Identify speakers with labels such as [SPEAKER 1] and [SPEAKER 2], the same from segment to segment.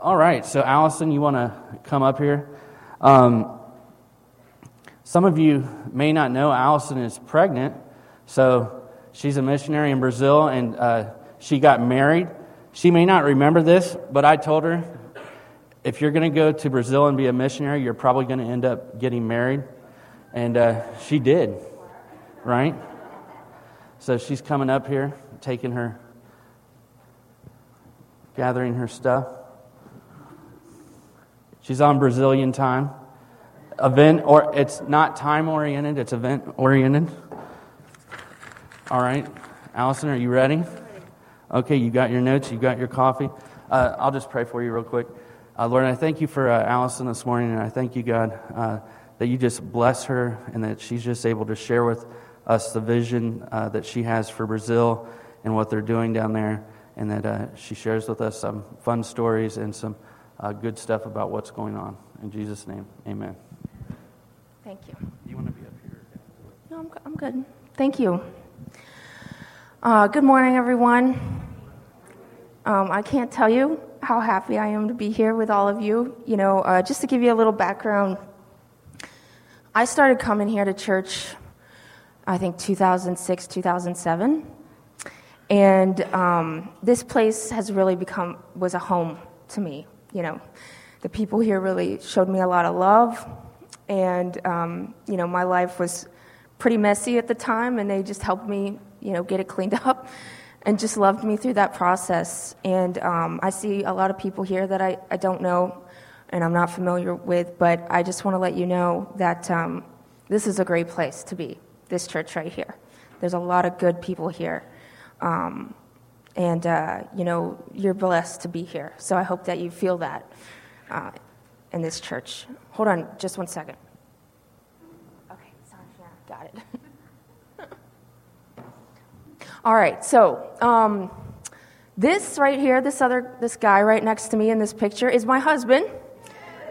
[SPEAKER 1] All right, so Allison, you want to come up here? Um, some of you may not know Allison is pregnant, so she's a missionary in Brazil and uh, she got married. She may not remember this, but I told her if you're going to go to Brazil and be a missionary, you're probably going to end up getting married. And uh, she did, right? So she's coming up here, taking her, gathering her stuff. She's on Brazilian time. Event or it's not time oriented, it's event oriented. All right. Allison, are you ready? Okay, you got your notes, you got your coffee. Uh, I'll just pray for you real quick. Uh, Lord, I thank you for uh, Allison this morning, and I thank you, God, uh, that you just bless her and that she's just able to share with us the vision uh, that she has for Brazil and what they're doing down there, and that uh, she shares with us some fun stories and some uh, good stuff about what's going on. In Jesus' name, amen.
[SPEAKER 2] Thank you.
[SPEAKER 1] You want to be up here?
[SPEAKER 2] No, I'm, I'm good. Thank you. Uh, good morning, everyone. Um, I can't tell you how happy I am to be here with all of you. You know, uh, just to give you a little background, I started coming here to church, I think 2006, 2007. And um, this place has really become, was a home to me you know, the people here really showed me a lot of love. And, um, you know, my life was pretty messy at the time, and they just helped me, you know, get it cleaned up and just loved me through that process. And um, I see a lot of people here that I, I don't know and I'm not familiar with, but I just want to let you know that um, this is a great place to be, this church right here. There's a lot of good people here. Um, and, uh, you know, you're blessed to be here. So I hope that you feel that uh, in this church. Hold on just one second. Okay, sorry, yeah, got it. All right, so um, this right here, this other, this guy right next to me in this picture is my husband.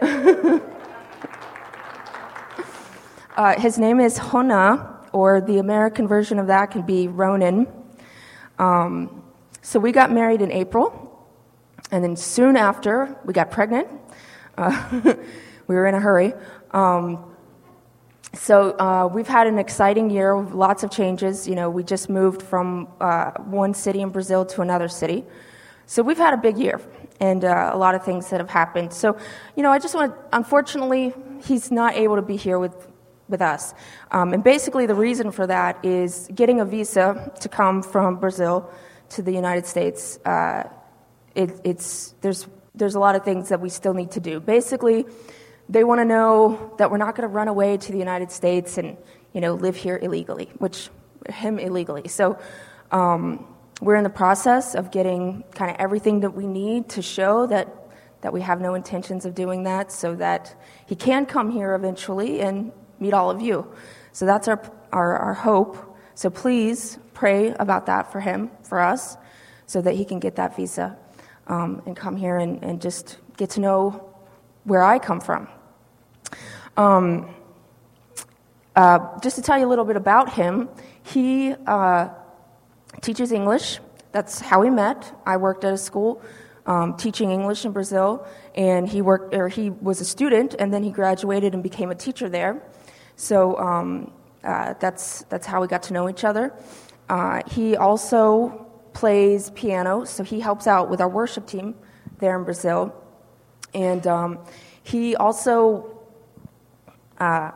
[SPEAKER 2] uh, his name is Hona, or the American version of that can be Ronan. Um, so we got married in April, and then soon after, we got pregnant. Uh, we were in a hurry. Um, so uh, we've had an exciting year, lots of changes. You know, we just moved from uh, one city in Brazil to another city. So we've had a big year and uh, a lot of things that have happened. So, you know, I just want to, unfortunately, he's not able to be here with, with us. Um, and basically, the reason for that is getting a visa to come from Brazil to the United States, uh, it, it's, there's, there's a lot of things that we still need to do. Basically, they want to know that we're not going to run away to the United States and you know live here illegally, which him illegally. So um, we're in the process of getting kind of everything that we need to show that that we have no intentions of doing that, so that he can come here eventually and meet all of you. So that's our our, our hope. So please pray about that for him, for us, so that he can get that visa um, and come here and, and just get to know where I come from. Um, uh, just to tell you a little bit about him, he uh, teaches English. That's how we met. I worked at a school um, teaching English in Brazil, and he worked, or he was a student, and then he graduated and became a teacher there. So um, uh, that's that's how we got to know each other. Uh, he also plays piano, so he helps out with our worship team there in Brazil. And um, he also uh,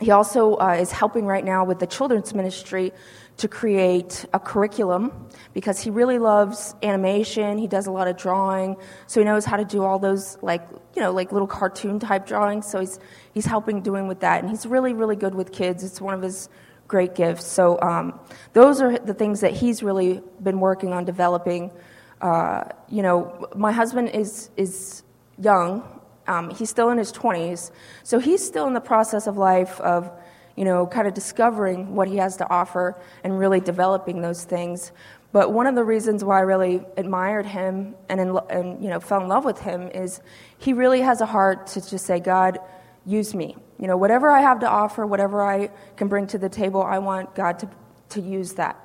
[SPEAKER 2] he also uh, is helping right now with the children's ministry to create a curriculum because he really loves animation. He does a lot of drawing, so he knows how to do all those like you know like little cartoon type drawings. So he's he's helping doing with that, and he's really really good with kids. It's one of his great gifts. So um, those are the things that he's really been working on developing. Uh, you know, my husband is is young. Um, he's still in his 20s, so he's still in the process of life of, you know, kind of discovering what he has to offer and really developing those things. But one of the reasons why I really admired him and, in, and you know fell in love with him is he really has a heart to just say, God, use me. You know, whatever I have to offer, whatever I can bring to the table, I want God to, to use that.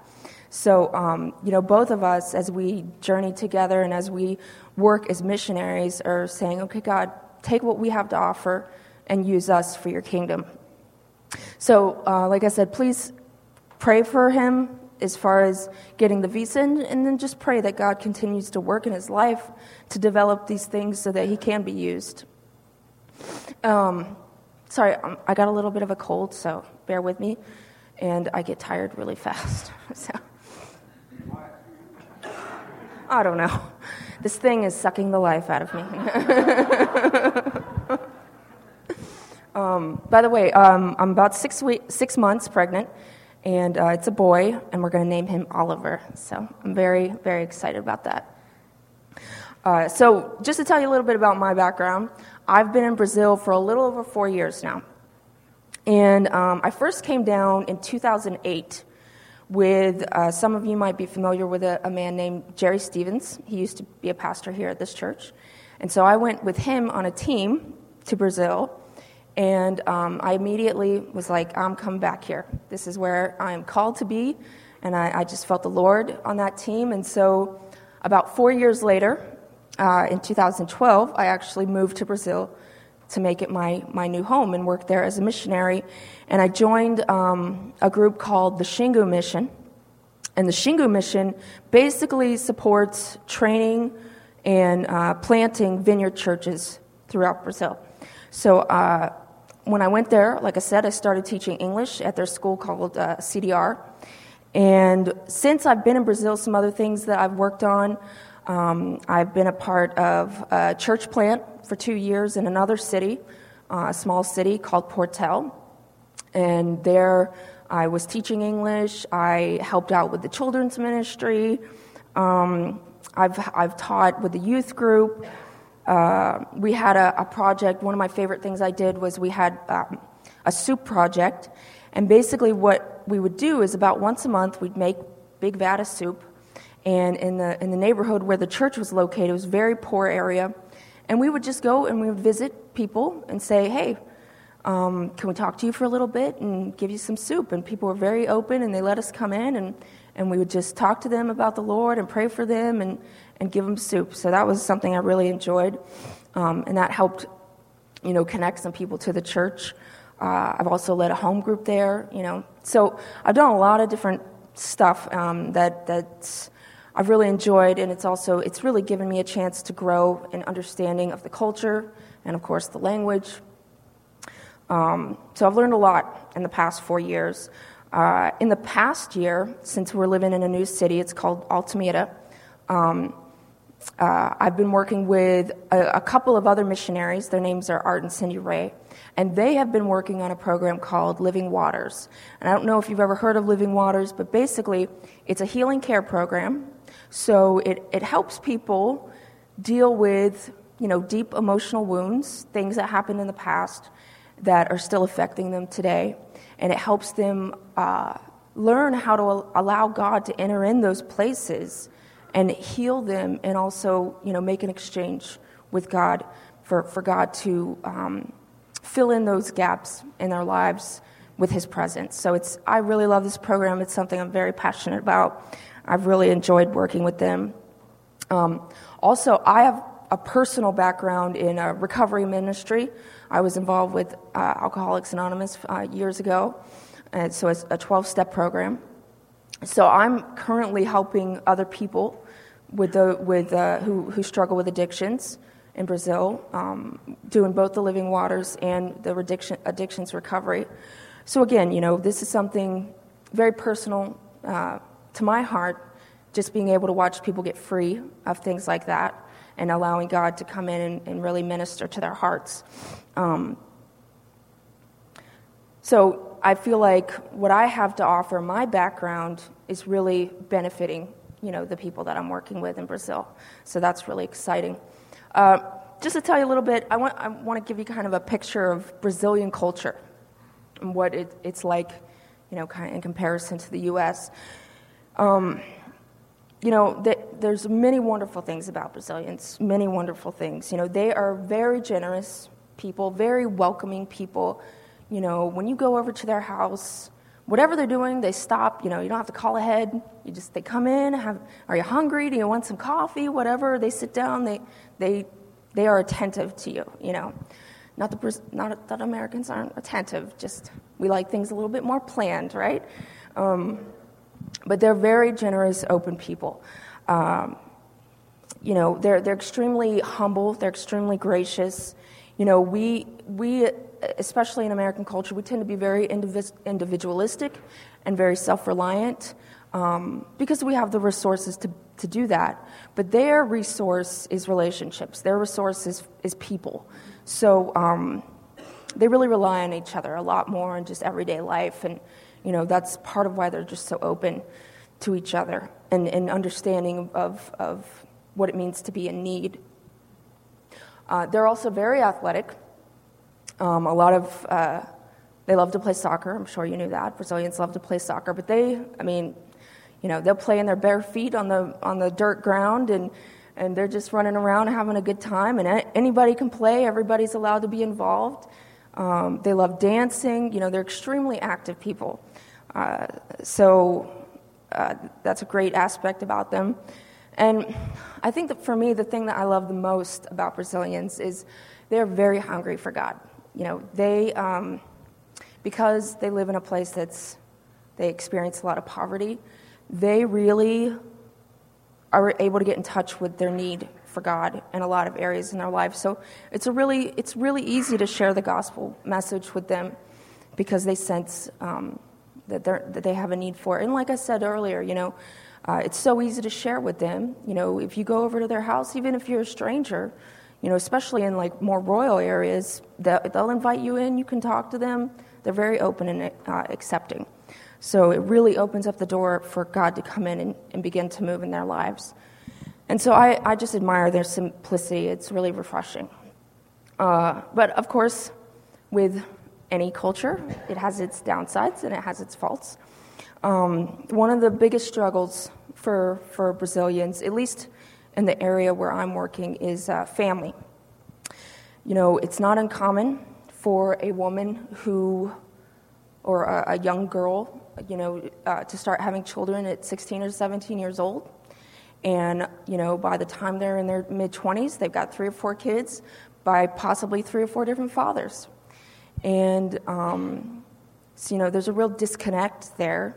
[SPEAKER 2] So, um, you know, both of us, as we journey together and as we work as missionaries, are saying, okay, God, take what we have to offer and use us for your kingdom. So, uh, like I said, please pray for him as far as getting the visa, and, and then just pray that God continues to work in his life to develop these things so that he can be used. Um, sorry, um, I got a little bit of a cold, so bear with me, and I get tired really fast. so. I don't know. This thing is sucking the life out of me. um, by the way, um, I'm about six, week, six months pregnant, and uh, it's a boy, and we're going to name him Oliver. So I'm very, very excited about that. Uh, so, just to tell you a little bit about my background, I've been in Brazil for a little over four years now. And um, I first came down in 2008 with, uh, some of you might be familiar with a, a man named Jerry Stevens. He used to be a pastor here at this church. And so I went with him on a team to Brazil and um, I immediately was like, I'm coming back here. This is where I am called to be. And I, I just felt the Lord on that team. And so, about four years later, uh, in 2012, I actually moved to Brazil to make it my, my new home and work there as a missionary. And I joined um, a group called the Xingu Mission. And the Xingu Mission basically supports training and uh, planting vineyard churches throughout Brazil. So uh, when I went there, like I said, I started teaching English at their school called uh, CDR. And since I've been in Brazil, some other things that I've worked on, um, I've been a part of a church plant for two years in another city, uh, a small city called Portel. And there I was teaching English. I helped out with the children's ministry. Um, I've, I've taught with the youth group. Uh, we had a, a, project. One of my favorite things I did was we had um, a soup project. And basically, what we would do is about once a month, we'd make big vat of soup. And in the, in the neighborhood where the church was located, it was a very poor area. And we would just go and we would visit people and say, hey, um, can we talk to you for a little bit and give you some soup? And people were very open and they let us come in and, and we would just talk to them about the Lord and pray for them and, and give them soup. So that was something I really enjoyed, um, and that helped, you know, connect some people to the church. Uh, I've also led a home group there, you know. So I've done a lot of different stuff um, that that's I've really enjoyed, and it's also it's really given me a chance to grow in understanding of the culture and, of course, the language. Um, so I've learned a lot in the past four years. Uh, in the past year, since we're living in a new city, it's called Altamira. Um, uh, I've been working with a, a, couple of other missionaries. Their names are Art and Cindy Ray. And they have been working on a program called Living Waters. And I don't know if you've ever heard of Living Waters, but basically, it's a healing care program. So it, it helps people deal with you know, deep emotional wounds, things that happened in the past that are still affecting them today. And it helps them uh, learn how to allow God to enter in those places and heal them and also, you know, make an exchange with God for, for God to um, fill in those gaps in their lives with His presence. So it's, I really love this program. It's something I'm very passionate about. I've really enjoyed working with them. Um, also, I have a personal background in a recovery ministry. I was involved with uh, Alcoholics Anonymous uh, years ago, and so it's a 12 step program. So I'm currently helping other people with the, with, uh, who, who struggle with addictions in Brazil, um, doing both the Living Waters and the addiction, addictions recovery. So again, you know, this is something very personal uh, to my heart, just being able to watch people get free of things like that and allowing God to come in and, and really minister to their hearts. Um, so I feel like what I have to offer, my background, is really benefiting you know the people that I'm working with in Brazil. So that's really exciting. Uh, just to tell you a little bit, I want I want to give you kind of a picture of Brazilian culture and what it, it's like, you know, kind of in comparison to the U.S. Um, you know, there's many wonderful things about Brazilians. Many wonderful things. You know, they are very generous people, very welcoming people you know, when you go over to their house, whatever they're doing, they stop. You know, you don't have to call ahead. You just they come in. Have are you hungry? Do you want some coffee? Whatever. They sit down. They they they are attentive to you. You know, not the not that Americans aren't attentive. Just we like things a little bit more planned, right? Um, but they're very generous, open people. Um, you know, they're they're extremely humble. They're extremely gracious. You know, we we especially in American culture, we tend to be very individualistic and very self reliant um, because we have the resources to, to do that. But their resource is relationships, their resource is, is people. So um, they really rely on each other a lot more in just everyday life. And, you know, that's part of why they're just so open to each other and, and understanding of, of what it means to be in need. Uh, they're also very athletic. Um, a lot of, uh, they love to play soccer. I'm sure you knew that. Brazilians love to play soccer. But they, I mean, you know, they'll play in their bare feet on the, on the dirt ground and, and they're just running around having a good time. And anybody can play, everybody's allowed to be involved. Um, they love dancing. You know, they're extremely active people. So uh, that's a great aspect about them. And I think that for me, the thing that I love the most about Brazilians is they're very hungry for God you know, they, um, because they live in a place that's, they experience a lot of poverty, they really are able to get in touch with their need for God in a lot of areas in their life. So it's a really, it's really easy to share the gospel message with them because they sense um, that, that they have a need for. And like I said earlier, you know, uh, it's so easy to share with them. You know, if you go over to their house, even if you're a stranger, you know, especially in like more royal areas, they'll invite you in, you can talk to them. They're very open and uh, accepting. So it really opens up the door for God to come in and, and begin to move in their lives. And so I, I just admire their simplicity. It's really refreshing. Uh, but of course, with any culture, it has its downsides and it has its faults. Um, one of the biggest struggles for, for Brazilians, at least in the area where I'm working is uh, family. You know, it's not uncommon for a woman who, or a, a young girl, you know, uh, to start having children at 16 or 17 years old. And, you know, by the time they're in their mid 20s, they've got three or four kids by possibly three or four different fathers. And, um, so, you know, there's a real disconnect there.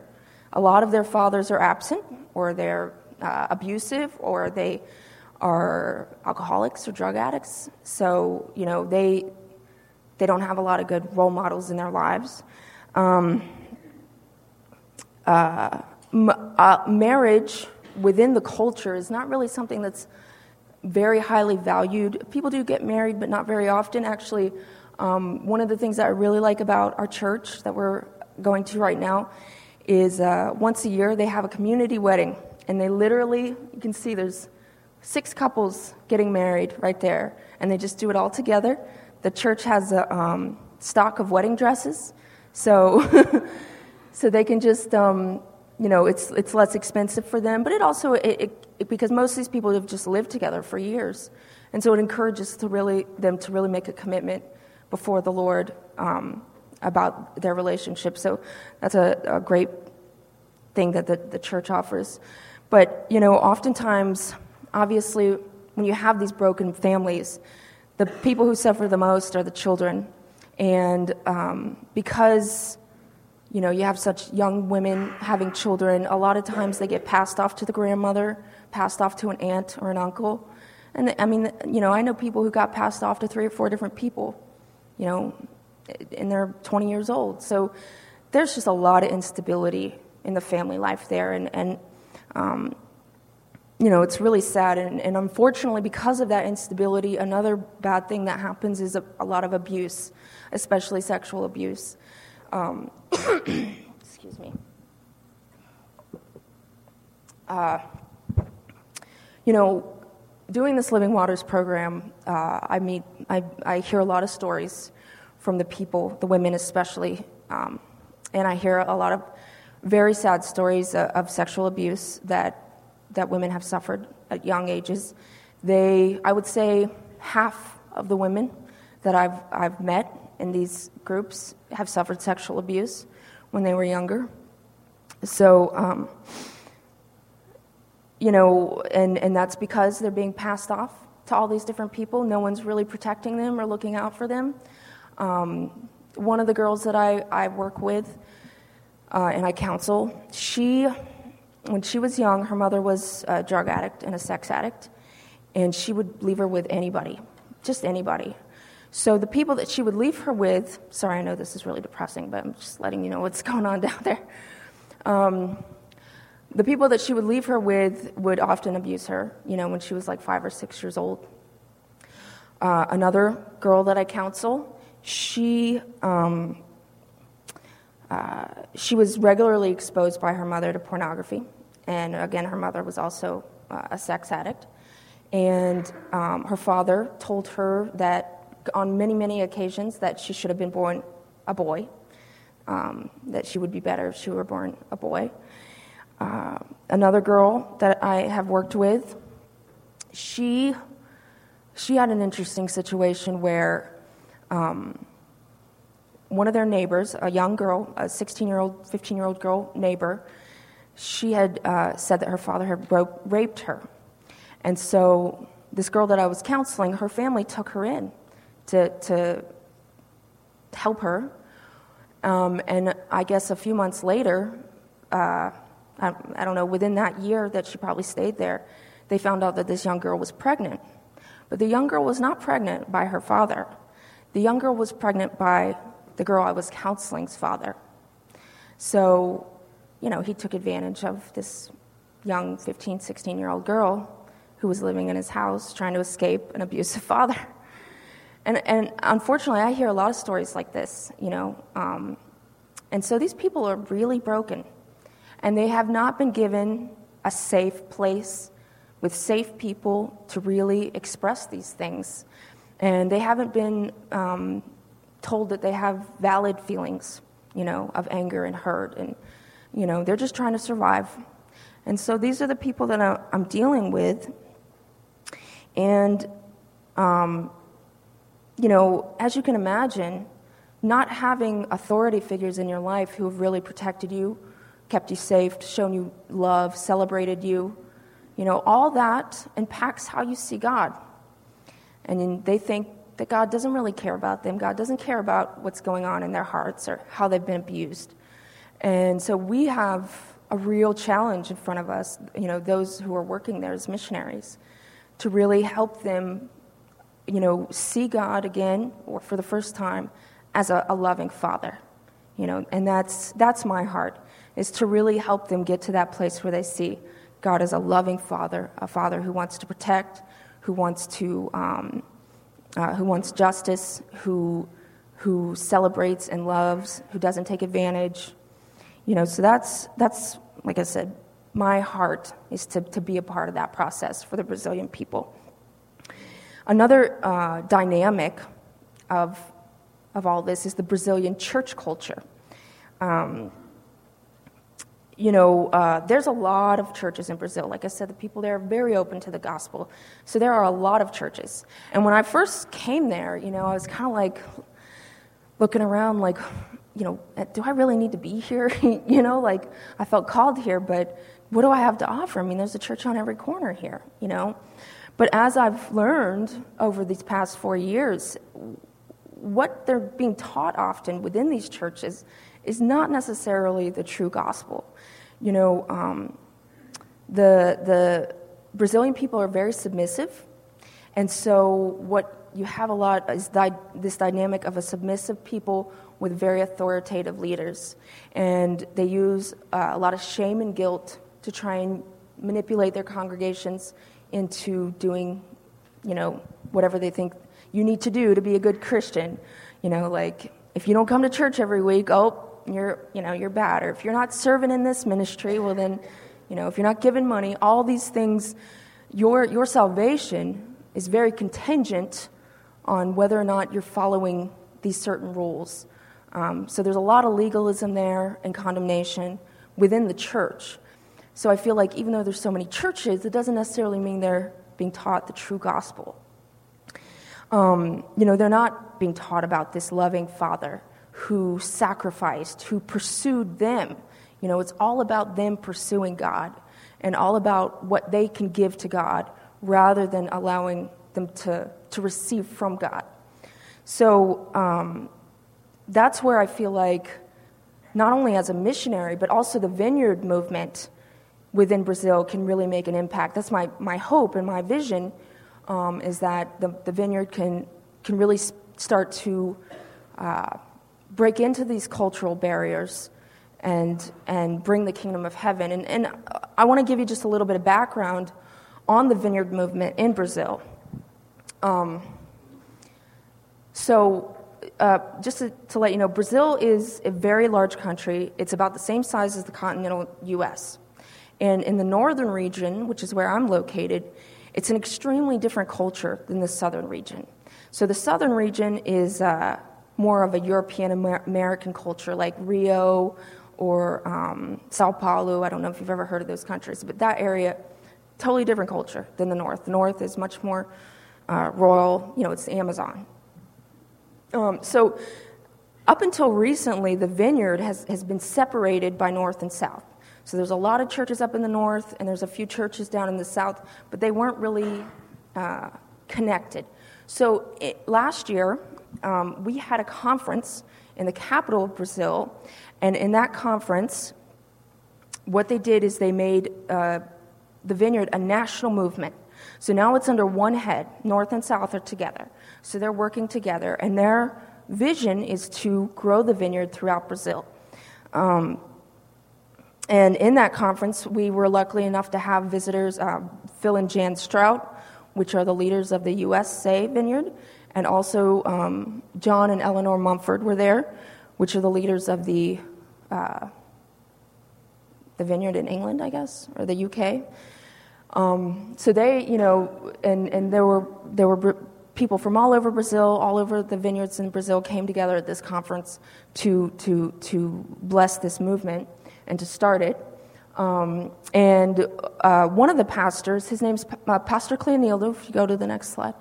[SPEAKER 2] A lot of their fathers are absent or they're uh, abusive or they are alcoholics or drug addicts. So, you know, they, they don't have a lot of good role models in their lives. Um, uh, m- uh, marriage within the culture is not really something that's very highly valued. People do get married, but not very often. Actually, um, one of the things that I really like about our church that we're going to right now is uh, once a year they have a community wedding. And they literally, you can see there's six couples getting married right there, and they just do it all together. The church has a um, stock of wedding dresses, so so they can just um, you know it's it's less expensive for them, but it also it, it, it, because most of these people have just lived together for years, and so it encourages to really them to really make a commitment before the Lord um, about their relationship. So that's a, a great thing that the, the church offers. But, you know, oftentimes, obviously, when you have these broken families, the people who suffer the most are the children. And um, because, you know, you have such young women having children, a lot of times they get passed off to the grandmother, passed off to an aunt or an uncle. And I mean, you know, I know people who got passed off to three or four different people, you know, and they're 20 years old. So there's just a lot of instability in the family life there. And, and um, you know, it's really sad. And, and, unfortunately, because of that instability, another bad thing that happens is a, a lot of abuse, especially sexual abuse. Um, excuse me. Uh, you know, doing this Living Waters program, uh, I meet, I, I hear a lot of stories from the people, the women especially, um, and I hear a lot of very sad stories of sexual abuse that, that women have suffered at young ages. They, I would say, half of the women that I've, I've met in these groups have suffered sexual abuse when they were younger. So, um, you know, and, and that's because they're being passed off to all these different people. No one's really protecting them or looking out for them. Um, one of the girls that I, I work with uh, and I counsel, she, when she was young, her mother was a drug addict and a sex addict, and she would leave her with anybody, just anybody. So the people that she would leave her with, sorry, I know this is really depressing, but I'm just letting you know what's going on down there. Um, the people that she would leave her with would often abuse her, you know, when she was like five or six years old. Uh, another girl that I counsel, she, um, uh, she was regularly exposed by her mother to pornography. And again, her mother was also uh, a sex addict. And um, her father told her that on many, many occasions that she should have been born a boy, um, that she would be better if she were born a boy. Uh, another girl that I have worked with, she, she had an interesting situation where um, one of their neighbors, a young girl, a 16 year old, 15 year old girl neighbor, she had uh, said that her father had ro- raped her. And so this girl that I was counseling, her family took her in to, to help her. Um, and I guess a few months later, uh, I, I don't know, within that year that she probably stayed there, they found out that this young girl was pregnant. But the young girl was not pregnant by her father. The young girl was pregnant by the girl I was counseling's father. So, you know, he took advantage of this young 15, 16 year old girl who was living in his house trying to escape an abusive father. And, and unfortunately, I hear a lot of stories like this, you know. Um, and so these people are really broken and they have not been given a safe place with safe people to really express these things. And they haven't been um, told that they have valid feelings, you know, of anger and hurt. And, you know, they're just trying to survive. And so these are the people that I'm dealing with. And, um, you know, as you can imagine, not having authority figures in your life who have really protected you kept you safe, shown you love, celebrated you. You know, all that impacts how you see God. And they think that God doesn't really care about them. God doesn't care about what's going on in their hearts or how they've been abused. And so we have a real challenge in front of us, you know, those who are working there as missionaries, to really help them, you know, see God again or for the first time as a, a loving father. You know, and that's that's my heart is to really help them get to that place where they see God as a loving father, a father who wants to protect, who wants to, um, uh, who wants justice, who, who celebrates and loves, who doesn't take advantage. You know, so that's, that's like I said, my heart is to, to be a part of that process for the Brazilian people. Another uh, dynamic of, of all this is the Brazilian church culture. Um, you know, uh, there's a lot of churches in Brazil. Like I said, the people there are very open to the gospel. So there are a lot of churches. And when I first came there, you know, I was kind of like looking around, like, you know, do I really need to be here? you know, like I felt called here, but what do I have to offer? I mean, there's a church on every corner here, you know. But as I've learned over these past four years, what they're being taught often within these churches is not necessarily the true gospel. You know, um, the, the Brazilian people are very submissive, and so what you have a lot is di- this dynamic of a submissive people with very authoritative leaders. And they use uh, a lot of shame and guilt to try and manipulate their congregations into doing, you know, whatever they think you need to do to be a good Christian. You know, like if you don't come to church every week, oh, you're, you know, you're bad. Or if you're not serving in this ministry, well then, you know, if you're not giving money, all these things, your, your salvation is very contingent on whether or not you're following these certain rules. Um, so there's a lot of legalism there and condemnation within the church. So I feel like even though there's so many churches, it doesn't necessarily mean they're being taught the true gospel. Um, you know, they're not being taught about this loving Father who sacrificed, who pursued them. You know, it's all about them pursuing God and all about what they can give to God rather than allowing them to, to receive from God. So um, that's where I feel like, not only as a missionary, but also the vineyard movement within Brazil can really make an impact. That's my, my hope and my vision um, is that the, the vineyard can, can really start to uh, break into these cultural barriers and, and bring the kingdom of heaven. And, and I want to give you just a little bit of background on the vineyard movement in Brazil. Um, so, uh, just to, to, let you know, Brazil is a very large country. It's about the same size as the continental U.S. And in the northern region, which is where I'm located, it's an extremely different culture than the southern region. So, the southern region is uh, more of a European American culture, like Rio or um, Sao Paulo. I don't know if you've ever heard of those countries, but that area, totally different culture than the north. The north is much more uh, royal, you know, it's Amazon. Um, so, up until recently, the vineyard has, has been separated by north and south. So, there's a lot of churches up in the north, and there's a few churches down in the south, but they weren't really uh, connected. So, it, last year, um, we had a conference in the capital of Brazil, and in that conference, what they did is they made uh, the vineyard a national movement. So now it's under one head. North and South are together. So they're working together, and their vision is to grow the vineyard throughout Brazil. Um, and in that conference, we were lucky enough to have visitors, uh, Phil and Jan Strout, which are the leaders of the USA Vineyard, and also um, John and Eleanor Mumford were there, which are the leaders of the uh, the vineyard in England, I guess, or the UK. Um, so they, you know, and, and there were there were people from all over Brazil, all over the vineyards in Brazil, came together at this conference to to to bless this movement and to start it. Um, and uh, one of the pastors, his name's uh, Pastor Cleonildo. If you go to the next slide,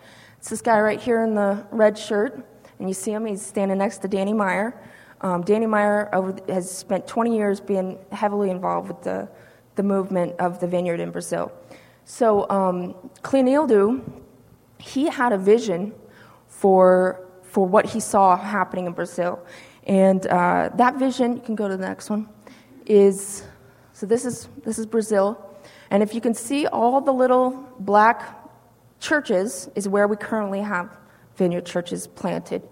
[SPEAKER 2] it's this guy right here in the red shirt, and you see him. He's standing next to Danny Meyer. Um, Danny Meyer over, has spent 20 years being heavily involved with the, the movement of the vineyard in Brazil. So, um, he had a vision for, for what he saw happening in Brazil. And uh, that vision, you can go to the next one, is so this is, this is Brazil. And if you can see all the little black churches, is where we currently have vineyard churches planted.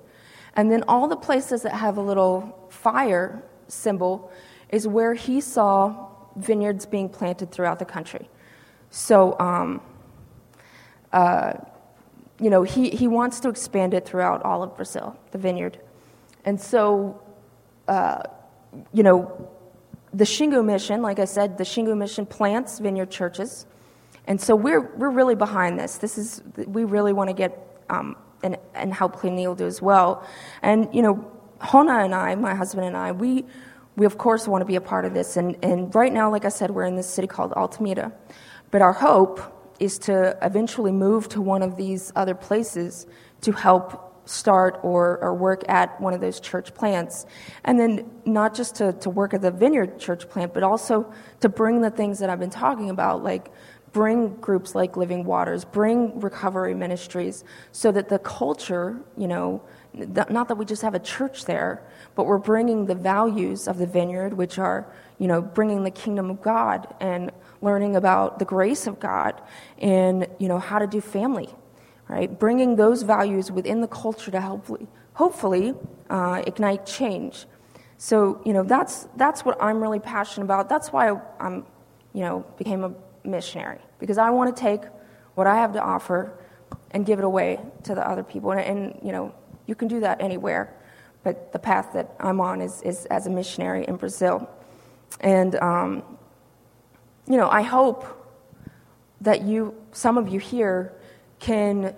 [SPEAKER 2] And then all the places that have a little fire symbol is where he saw vineyards being planted throughout the country. So, um, uh, you know, he, he wants to expand it throughout all of Brazil, the vineyard. And so, uh, you know, the Xingu Mission, like I said, the Xingu Mission plants vineyard churches. And so we're, we're really behind this. This is, we really want to get um, and, and help Cleonildo as well. And, you know, Hona and I, my husband and I, we, we of course want to be a part of this. And, and right now, like I said, we're in this city called Altamira. But our hope is to eventually move to one of these other places to help start or, or work at one of those church plants. And then not just to, to work at the vineyard church plant, but also to bring the things that I've been talking about, like bring groups like Living Waters, bring recovery ministries, so that the culture, you know, not that we just have a church there, but we're bringing the values of the vineyard, which are, you know, bringing the kingdom of God and learning about the grace of God and, you know, how to do family, right? Bringing those values within the culture to hopefully, hopefully uh, ignite change. So, you know, that's, that's what I'm really passionate about. That's why I'm, you know, became a missionary because I want to take what I have to offer and give it away to the other people. And, and, you know, you can do that anywhere, but the path that I'm on is, is as a missionary in Brazil. And, um, you know, I hope that you, some of you here, can,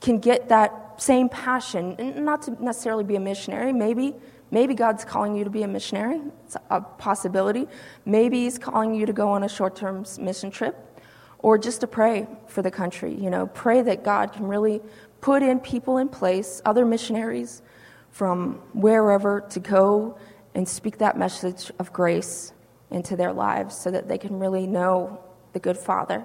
[SPEAKER 2] can get that same passion, not to necessarily be a missionary, maybe Maybe God's calling you to be a missionary. It's a possibility. Maybe He's calling you to go on a short term mission trip or just to pray for the country. You know, pray that God can really put in people in place, other missionaries, from wherever to go and speak that message of grace into their lives so that they can really know the good Father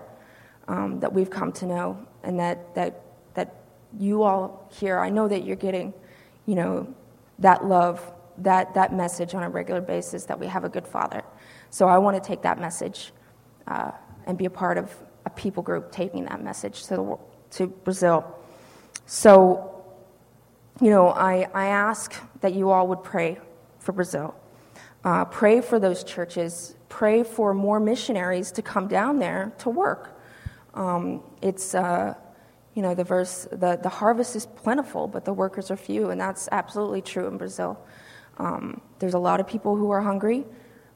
[SPEAKER 2] um, that we've come to know and that, that, that you all here, I know that you're getting, you know, that love, that, that message on a regular basis that we have a good Father. So I want to take that message uh, and be a part of a people group taking that message to, the, to Brazil. So, you know, I, I ask that you all would pray for Brazil. Uh, pray for those churches. Pray for more missionaries to come down there to work. Um, it's, uh, you know, the verse, the, the harvest is plentiful, but the workers are few, and that's absolutely true in Brazil. Um, there's a lot of people who are hungry,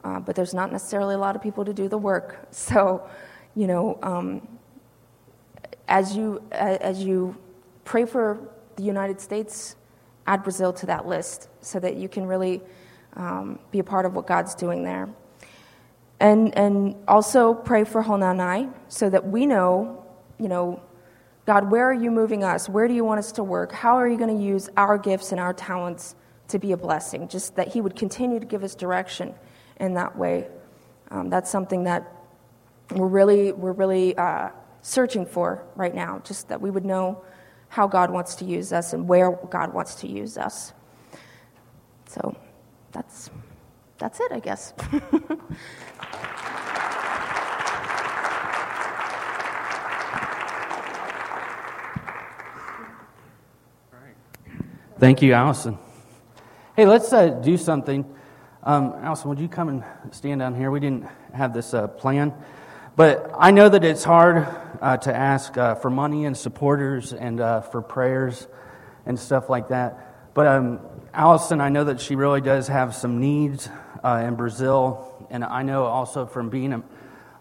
[SPEAKER 2] uh, but there's not necessarily a lot of people to do the work. So, you know, um, as you as you pray for the United States, add Brazil to that list so that you can really um, be a part of what God's doing there. And, and also pray for Hona and I so that we know, you know, God, where are you moving us? Where do you want us to work? How are you going to use our gifts and our talents to be a blessing? Just that He would continue to give us direction in that way. Um, that's something that we're really, we're really uh, searching for right now, just that we would know how God wants to use us and where God wants to use us. So that's, that's it, I guess.
[SPEAKER 1] Thank you, Allison. Hey, let's uh, do something. Um, Allison, would you come and stand down here? We didn't have this uh, plan, but I know that it's hard uh, to ask uh, for money and supporters and uh, for prayers and stuff like that. But um, Allison, I know that she really does have some needs uh, in Brazil. And I know also from being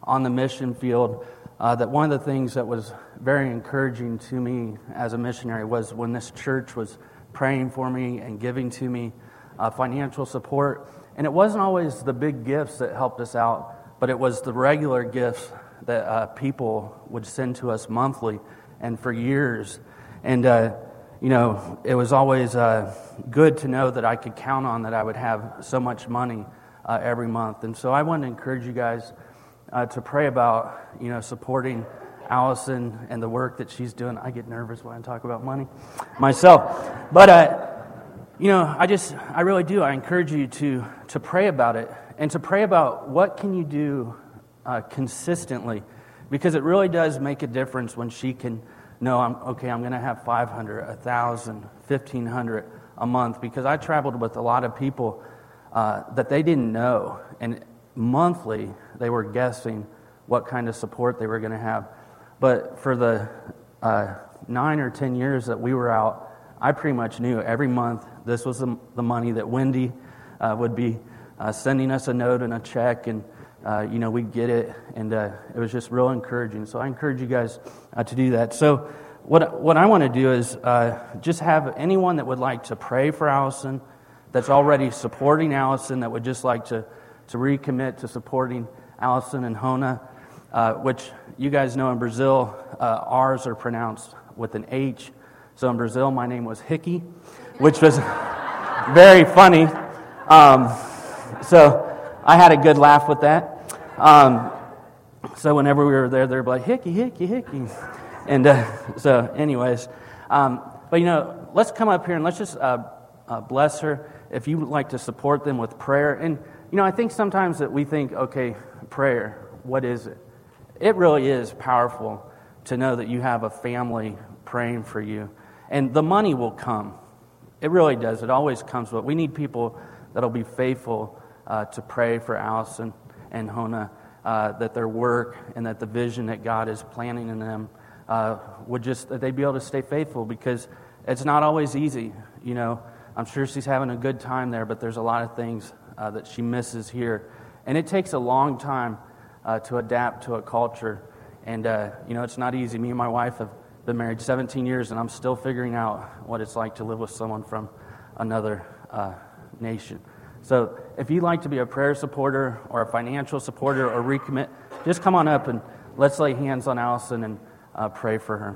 [SPEAKER 1] on the mission field uh, that one of the things that was very encouraging to me as a missionary was when this church was praying for me and giving to me uh, financial support. And it wasn't always the big gifts that helped us out, but it was the regular gifts that uh, people would send to us monthly and for years. And uh, you know, it was always uh, good to know that I could count on that I would have so much money uh, every month. And so I want to encourage you guys uh, to pray about, you know, supporting Allison and the work that she's doing. I get nervous when I talk about money myself. But, uh, you know, I just, I really do. I encourage you to, to pray about it and to pray about what can you do uh, consistently because it really does make a difference when she can – know I'm okay, I'm going to have 500, 1,000, 1,500 a month because I traveled with a lot of people uh, that they didn't know. And monthly, they were guessing what kind of support they were going to have. But for the uh, nine or 10 years that we were out, I pretty much knew every month this was the, the money that Wendy uh, would be uh, sending us a note and a check. And uh, you know, we get it, and uh, it was just real encouraging. So I encourage you guys uh, to do that. So what what I want to do is uh, just have anyone that would like to pray for Allison, that's already supporting Allison, that would just like to to recommit to supporting Allison and Hona, which you guys know in Brazil, R's are pronounced with an H. So in Brazil, my name was Hickey, which was very funny. Um, so. I had a good laugh with that. Um, so whenever we were there, they're like, hickey, hickey, hickey. And uh, so, anyways, um, but you know, let's come up here and let's just uh, uh, bless her. If you would like to support them with prayer. And, you know, I think sometimes that we think, okay, prayer, what is it? It really is powerful to know that you have a family praying for you. And the money will come. It really does. It always comes. But we need people that'll be faithful uh, to pray for Allison and Hona uh, that their work and that the vision that God is planning in them uh, would just that they'd be able to stay faithful because it's not always easy. You know, I'm sure she's having a good time there, but there's a lot of things uh, that she misses here, and it takes a long time uh, to adapt to a culture. And uh, you know, it's not easy. Me and my wife have been married 17 years, and I'm still figuring out what it's like to live with someone from another nation. So if you'd like to be a prayer supporter or a financial supporter or recommit, just come on up and let's lay hands on Allison and uh, pray for her.